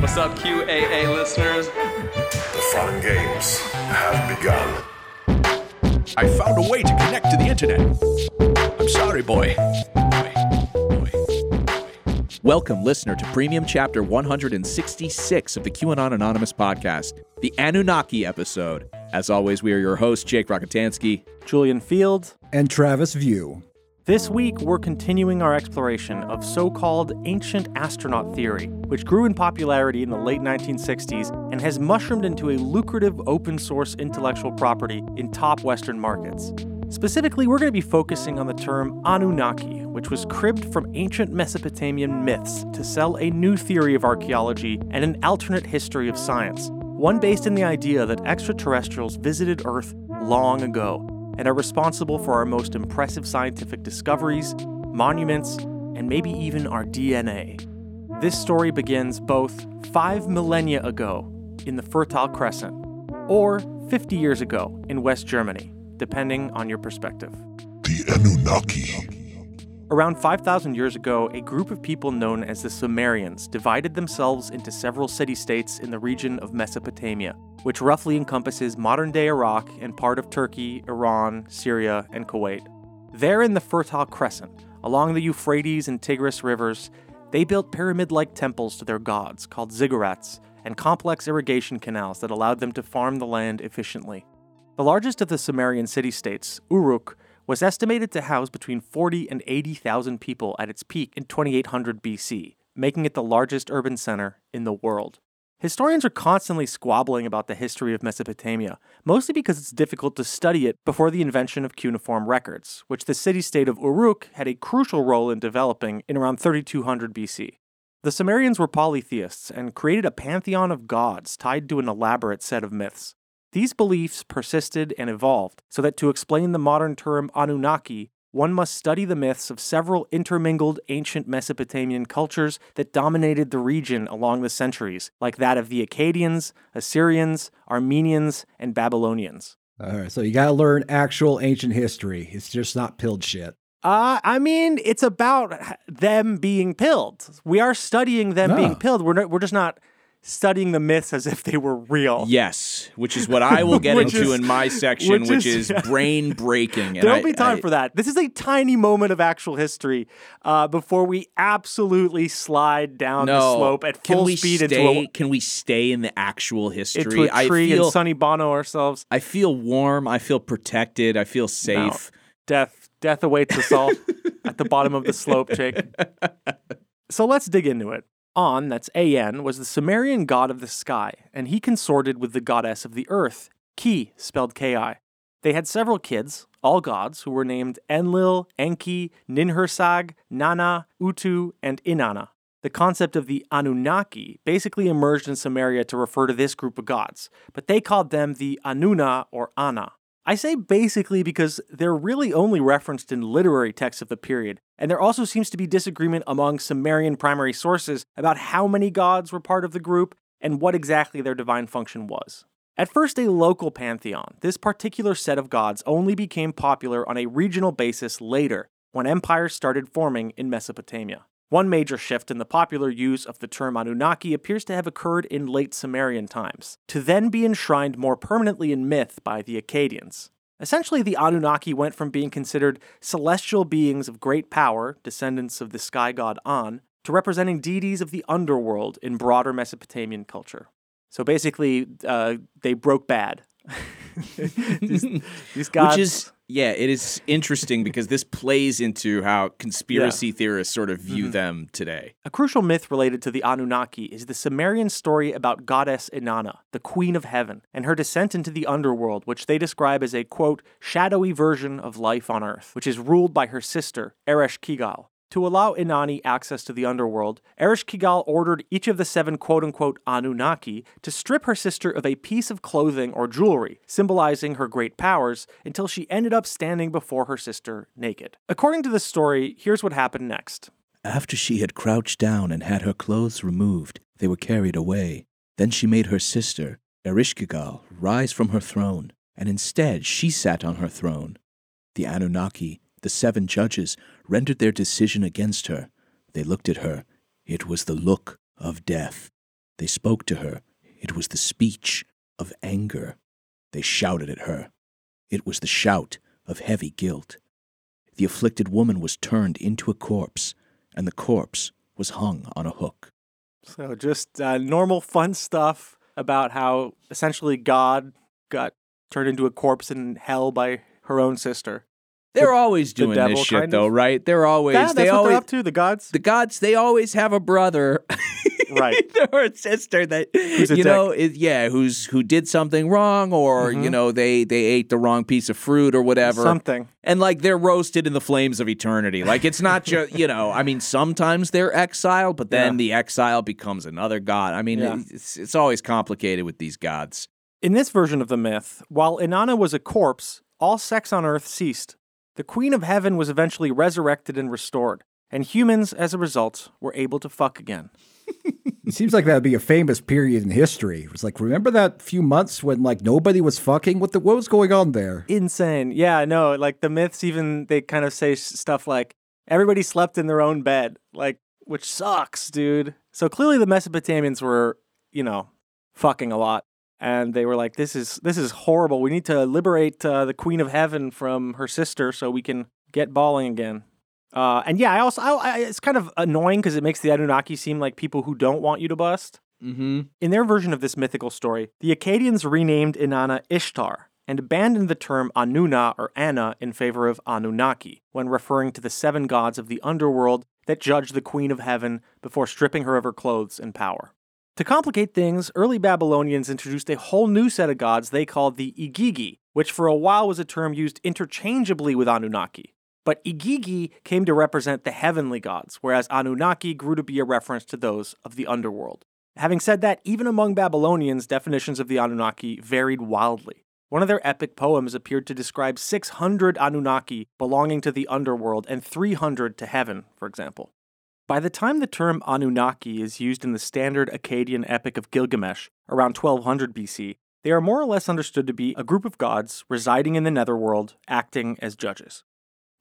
What's up, QAA listeners? The fun games have begun. I found a way to connect to the internet. I'm sorry, boy. Welcome, listener, to Premium Chapter 166 of the QAnon Anonymous podcast, the Anunnaki episode. As always, we are your hosts, Jake Rockatansky. Julian Fields, and Travis View. This week, we're continuing our exploration of so called ancient astronaut theory, which grew in popularity in the late 1960s and has mushroomed into a lucrative open source intellectual property in top Western markets. Specifically, we're going to be focusing on the term Anunnaki, which was cribbed from ancient Mesopotamian myths to sell a new theory of archaeology and an alternate history of science, one based in the idea that extraterrestrials visited Earth long ago and are responsible for our most impressive scientific discoveries, monuments, and maybe even our DNA. This story begins both five millennia ago in the Fertile Crescent, or 50 years ago in West Germany, depending on your perspective. The Anunnaki. Around 5,000 years ago, a group of people known as the Sumerians divided themselves into several city states in the region of Mesopotamia, which roughly encompasses modern day Iraq and part of Turkey, Iran, Syria, and Kuwait. There in the Fertile Crescent, along the Euphrates and Tigris rivers, they built pyramid like temples to their gods called ziggurats and complex irrigation canals that allowed them to farm the land efficiently. The largest of the Sumerian city states, Uruk, was estimated to house between 40 and 80,000 people at its peak in 2800 BC, making it the largest urban center in the world. Historians are constantly squabbling about the history of Mesopotamia, mostly because it's difficult to study it before the invention of cuneiform records, which the city state of Uruk had a crucial role in developing in around 3200 BC. The Sumerians were polytheists and created a pantheon of gods tied to an elaborate set of myths. These beliefs persisted and evolved, so that to explain the modern term Anunnaki, one must study the myths of several intermingled ancient Mesopotamian cultures that dominated the region along the centuries, like that of the Akkadians, Assyrians, Armenians, and Babylonians. All right, so you got to learn actual ancient history. It's just not pilled shit. Uh, I mean, it's about them being pilled. We are studying them being Ah. pilled. We're, not, we're just not studying the myths as if they were real. Yes, which is what I will get into is- in my section, which which, is- is, brain breaking. There'll I- be time I- for that. This is a tiny moment of actual history uh, before we absolutely slide down No, the slope at can full we speed stay, into a, Can we stay in the actual history? into a I tree feel, and Sonny Bono ourselves. I feel warm. I feel protected. I feel safe. Death, death awaits us all at the bottom of the slope, Jake. So let's dig into it. An, that's An, was the Sumerian god of the sky, and he consorted with the goddess of the earth, Ki, spelled Ki. They had several kids, all gods, who were named Enlil, Enki, Ninhursag, Nana, Utu, and Inanna. The concept of the Anunnaki basically emerged in Sumeria to refer to this group of gods, but they called them the Anuna or Ana. I say basically because they're really only referenced in literary texts of the period, and there also seems to be disagreement among Sumerian primary sources about how many gods were part of the group and what exactly their divine function was. At first a local pantheon, this particular set of gods only became popular on a regional basis later, when empires started forming in Mesopotamia. One major shift in the popular use of the term Anunnaki appears to have occurred in late Sumerian times, to then be enshrined more permanently in myth by the Akkadians. Essentially, the Anunnaki went from being considered celestial beings of great power, descendants of the sky god An, to representing deities of the underworld in broader Mesopotamian culture. So basically, uh, they broke bad. These, these gods. Which is yeah, it is interesting because this plays into how conspiracy theorists sort of view Mm-hmm. them today. A crucial myth related to the Anunnaki is the Sumerian story about goddess Inanna, the queen of heaven, and her descent into the underworld, which they describe as a quote, shadowy version of life on earth, which is ruled by her sister, Ereshkigal. To allow Inanna access to the underworld, Ereshkigal ordered each of the seven quote unquote Anunnaki to strip her sister of a piece of clothing or jewelry, symbolizing her great powers, until she ended up standing before her sister naked. According to the story, here's what happened next. After she had crouched down and had her clothes removed, they were carried away. Then she made her sister, Ereshkigal, rise from her throne, and instead she sat on her throne. The Anunnaki, the seven judges, rendered their decision against her. They looked at her. It was the look of death. They spoke to her. It was the speech of anger. They shouted at her. It was the shout of heavy guilt. The afflicted woman was turned into a corpse, and the corpse was hung on a hook. So just uh, normal fun stuff about how essentially God got turned into a corpse in hell by her own sister. They're always doing devil, this shit, kind though, of? right? They're always Yeah, that's they what always they're up to. The gods, the gods. They always have a brother, right? or a sister that Who's a you dick. know, is, yeah, who's who did something wrong, or you Mhm. know, they they ate the wrong piece of fruit or whatever. Something. and like they're roasted in the flames of eternity. Like it's not just you know. I mean, sometimes they're exiled, but then Yeah. the exile becomes another god. I mean, Yeah. it's it's always complicated with these gods. In this version of the myth, while Inanna was a corpse, all sex on Earth ceased. The Queen of Heaven was eventually resurrected and restored, and humans, as a result, were able to fuck again. It seems like that would be a famous period in history. It was like, remember that few months when like nobody was fucking? What the what was going on there? Insane. Yeah, no, like the myths even they kind of say stuff like everybody slept in their own bed, like which sucks, dude. So clearly the Mesopotamians were, you know, fucking a lot and they were like this is this is horrible. We need to liberate uh, the Queen of Heaven from her sister so we can get balling again. Uh, and yeah, I also I, I, it's kind of annoying because it makes the Anunnaki seem like people who don't want you to bust. Mm-hmm. In their version of this mythical story, the Akkadians renamed Inanna Ishtar and abandoned the term Anuna or Anna in favor of Anunnaki when referring to the seven gods of the underworld that judge the Queen of Heaven before stripping her of her clothes and power. To complicate things, early Babylonians introduced a whole new set of gods they called the Igigi, which for a while was a term used interchangeably with Anunnaki. But Igigi came to represent the heavenly gods, whereas Anunnaki grew to be a reference to those of the underworld. Having said that, even among Babylonians, definitions of the Anunnaki varied wildly. One of their epic poems appeared to describe 600 Anunnaki belonging to the underworld and 300 to heaven, for example. By the time the term Anunnaki is used in the standard Akkadian epic of Gilgamesh, around 1200 BC, they are more or less understood to be a group of gods residing in the netherworld, acting as judges.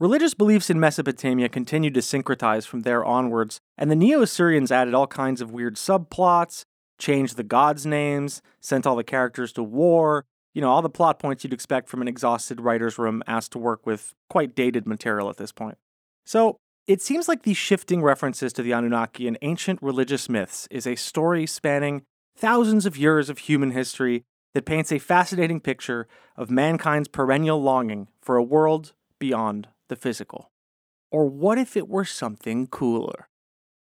Religious beliefs in Mesopotamia continued to syncretize from there onwards, and the Neo Assyrians added all kinds of weird subplots, changed the gods' names, sent all the characters to war, you know, all the plot points you'd expect from an exhausted writer's room asked to work with quite dated material at this point. So, it seems like these shifting references to the Anunnaki in ancient religious myths is a story spanning thousands of years of human history that paints a fascinating picture of mankind's perennial longing for a world beyond the physical. Or what if it were something cooler?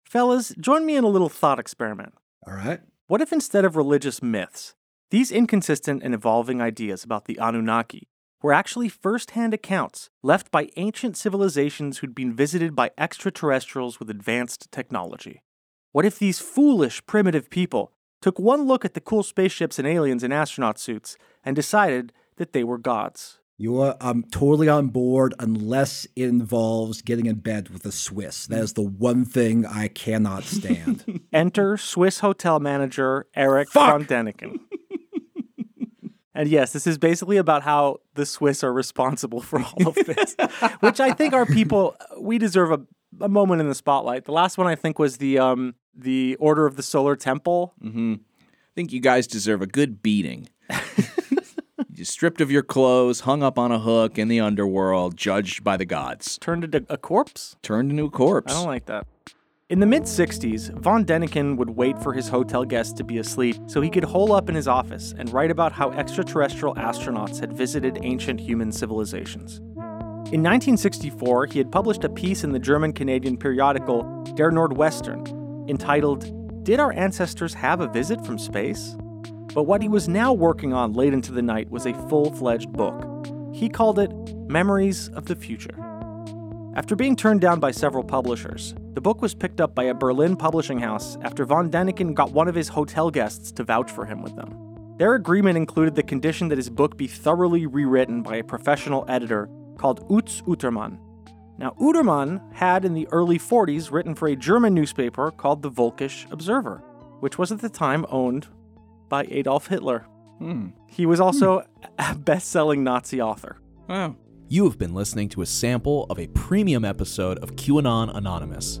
Fellas, join me in a little thought experiment. All right. What if instead of religious myths, these inconsistent and evolving ideas about the Anunnaki were actually first hand accounts left by ancient civilizations who'd been visited by extraterrestrials with advanced technology? What if these foolish, primitive people took one look at the cool spaceships and aliens in astronaut suits and decided that they were gods? You are, I'm totally on board unless it involves getting in bed with a Swiss. That is the one thing I cannot stand. Enter Swiss hotel manager Eric Fuck! von Däniken. And yes, this is basically about how the Swiss are responsible for all of this, which I think our people we deserve a, a moment in the spotlight. The last one I think was the um the Order of the Solar Temple. Mm-hmm. I think you guys deserve a good beating. you stripped of your clothes, hung up on a hook in the underworld, judged by the gods, Turned into a corpse? turned into a corpse. I don't like that. In the mid 60s, von Däniken would wait for his hotel guests to be asleep so he could hole up in his office and write about how extraterrestrial astronauts had visited ancient human civilizations. In 1964, he had published a piece in the German Canadian periodical Der Nordwesten entitled, Did Our Ancestors Have a Visit from Space? But what he was now working on late into the night was a full fledged book. He called it Memories of the Future. After being turned down by several publishers, the book was picked up by a Berlin publishing house after von Däniken got one of his hotel guests to vouch for him with them. Their agreement included the condition that his book be thoroughly rewritten by a professional editor called Utz Utermann. Now, Utermann had in the early 40s written for a German newspaper called the Volkisch Observer, which was at the time owned by Adolf Hitler. Hmm. He was also a best selling Nazi author. Wow. You have been listening to a sample of a premium episode of QAnon Anonymous.